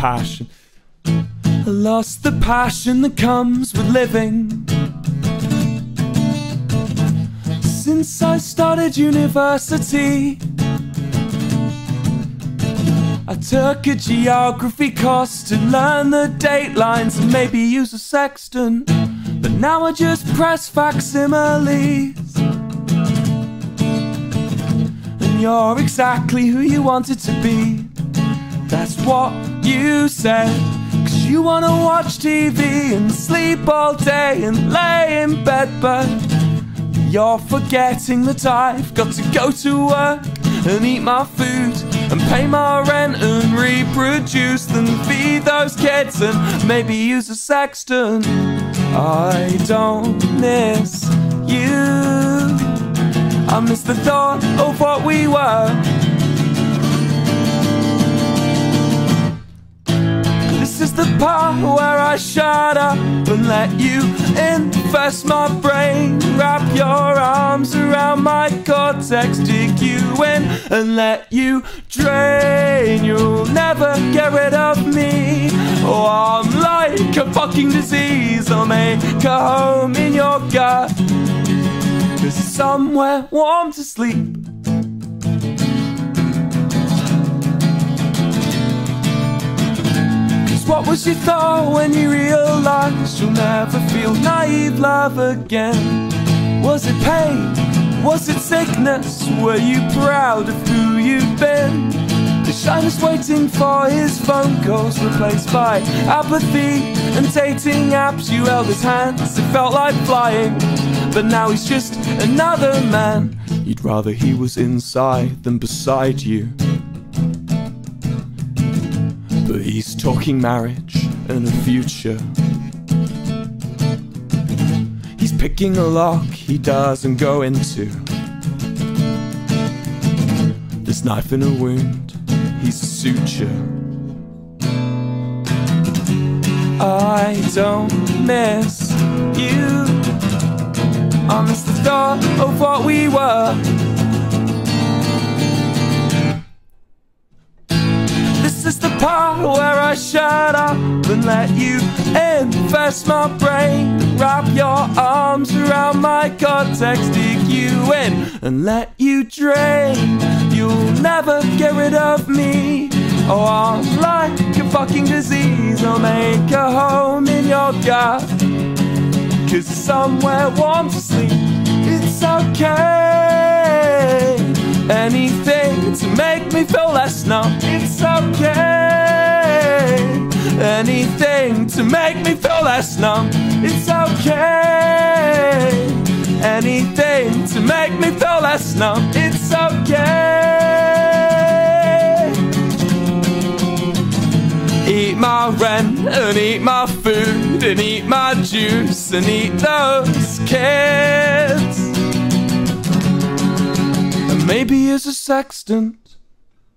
passion. I lost the passion that comes with living. Since I started university, I took a geography course to learn the date lines and maybe use a sextant. But now I just press facsimiles. And you're exactly who you wanted to be. That's what you said. Cause you wanna watch TV and sleep all day and lay in bed, but you're forgetting that I've got to go to work and eat my food and pay my rent and reproduce and feed those kids and maybe use a sextant. I don't miss you. I miss the thought of what we were. Where I shut up and let you infest my brain. Wrap your arms around my cortex, dig you in and let you drain. You'll never get rid of me. Oh, I'm like a fucking disease. I'll make a home in your gut. Cause somewhere warm to sleep. What was your thought when you realized you'll never feel naive love again? Was it pain? Was it sickness? Were you proud of who you've been? The shyness waiting for his phone calls replaced by apathy and dating apps. You held his hands, it felt like flying. But now he's just another man. You'd rather he was inside than beside you. But he's talking marriage and a future. He's picking a lock he doesn't go into. This knife in a wound, he's a suture. I don't miss you. I miss the thought of what we were. Part where I shut up and let you infest my brain. Wrap your arms around my cortex, dig you in and let you drain. You'll never get rid of me. Oh, I'm like a fucking disease. I'll make a home in your gut. Cause somewhere warm to sleep. It's okay. Anything to make me feel Anything to make me feel less numb. It's okay. Anything to make me feel less numb. It's okay. Eat my rent and eat my food and eat my juice and eat those kids. And maybe as a sextant